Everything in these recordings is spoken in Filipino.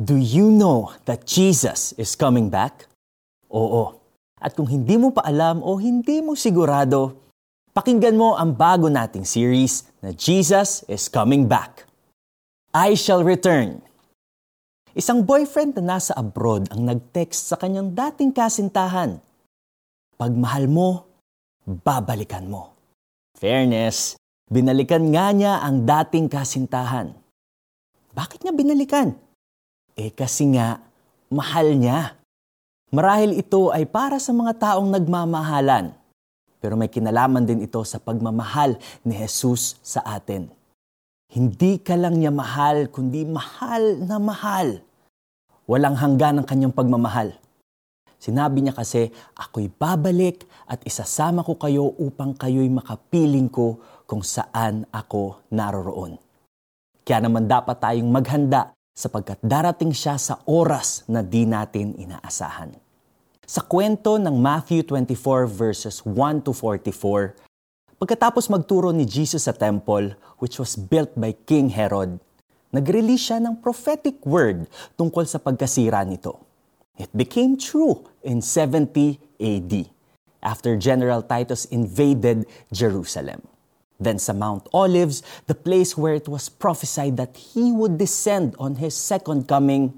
Do you know that Jesus is coming back? Oo. At kung hindi mo pa alam o hindi mo sigurado, pakinggan mo ang bago nating series na Jesus is Coming Back. I Shall Return. Isang boyfriend na nasa abroad ang nag-text sa kanyang dating kasintahan. Pag mahal mo, babalikan mo. Fairness, binalikan nga niya ang dating kasintahan. Bakit niya binalikan? Eh kasi nga, mahal niya. Marahil ito ay para sa mga taong nagmamahalan. Pero may kinalaman din ito sa pagmamahal ni Jesus sa atin. Hindi ka lang niya mahal, kundi mahal na mahal. Walang hanggan ang kanyang pagmamahal. Sinabi niya kasi, ako'y babalik at isasama ko kayo upang kayo'y makapiling ko kung saan ako naroroon. Kaya naman dapat tayong maghanda sapagkat darating siya sa oras na di natin inaasahan. Sa kwento ng Matthew 24 verses 1 to 44, pagkatapos magturo ni Jesus sa temple which was built by King Herod, nag-release siya ng prophetic word tungkol sa pagkasira nito. It became true in 70 AD after General Titus invaded Jerusalem. Then sa Mount Olives, the place where it was prophesied that he would descend on his second coming,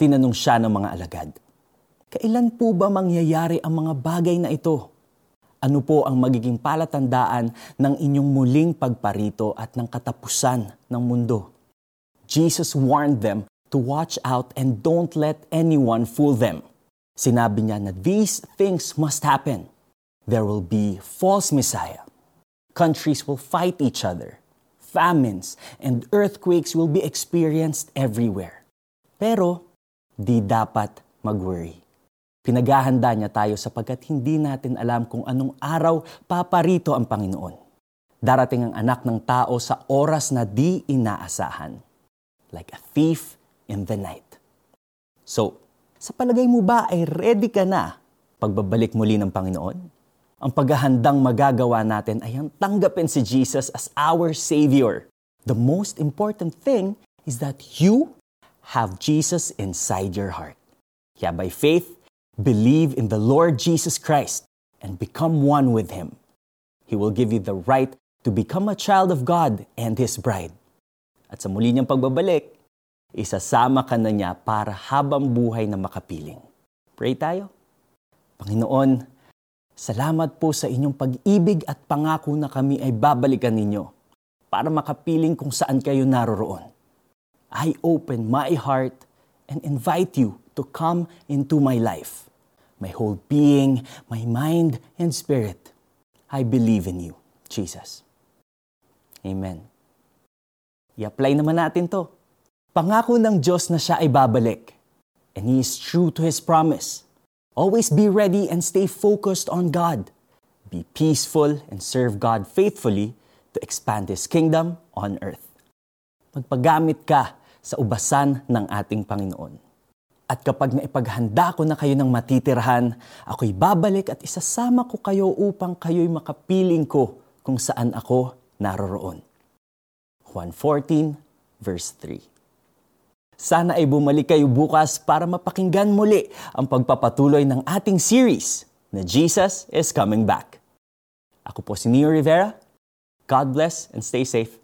tinanong siya ng mga alagad. Kailan po ba mangyayari ang mga bagay na ito? Ano po ang magiging palatandaan ng inyong muling pagparito at ng katapusan ng mundo? Jesus warned them to watch out and don't let anyone fool them. Sinabi niya na these things must happen. There will be false Messiah countries will fight each other. Famines and earthquakes will be experienced everywhere. Pero, di dapat mag-worry. Pinaghahanda niya tayo sapagkat hindi natin alam kung anong araw paparito ang Panginoon. Darating ang anak ng tao sa oras na di inaasahan. Like a thief in the night. So, sa palagay mo ba ay ready ka na pagbabalik muli ng Panginoon? Ang paghahandang magagawa natin ay ang tanggapin si Jesus as our Savior. The most important thing is that you have Jesus inside your heart. Kaya by faith, believe in the Lord Jesus Christ and become one with Him. He will give you the right to become a child of God and His bride. At sa muli niyang pagbabalik, isasama ka na niya para habang buhay na makapiling. Pray tayo. Panginoon, Salamat po sa inyong pag-ibig at pangako na kami ay babalikan ninyo para makapiling kung saan kayo naroroon. I open my heart and invite you to come into my life, my whole being, my mind, and spirit. I believe in you, Jesus. Amen. I-apply naman natin to. Pangako ng Diyos na siya ay babalik. And He is true to His promise Always be ready and stay focused on God. Be peaceful and serve God faithfully to expand His kingdom on earth. Magpagamit ka sa ubasan ng ating Panginoon. At kapag naipaghanda ko na kayo ng matitirahan, ako'y babalik at isasama ko kayo upang kayo'y makapiling ko kung saan ako naroroon. Juan 14, verse 3. Sana ay bumalik kayo bukas para mapakinggan muli ang pagpapatuloy ng ating series na Jesus is Coming Back. Ako po si Neo Rivera. God bless and stay safe.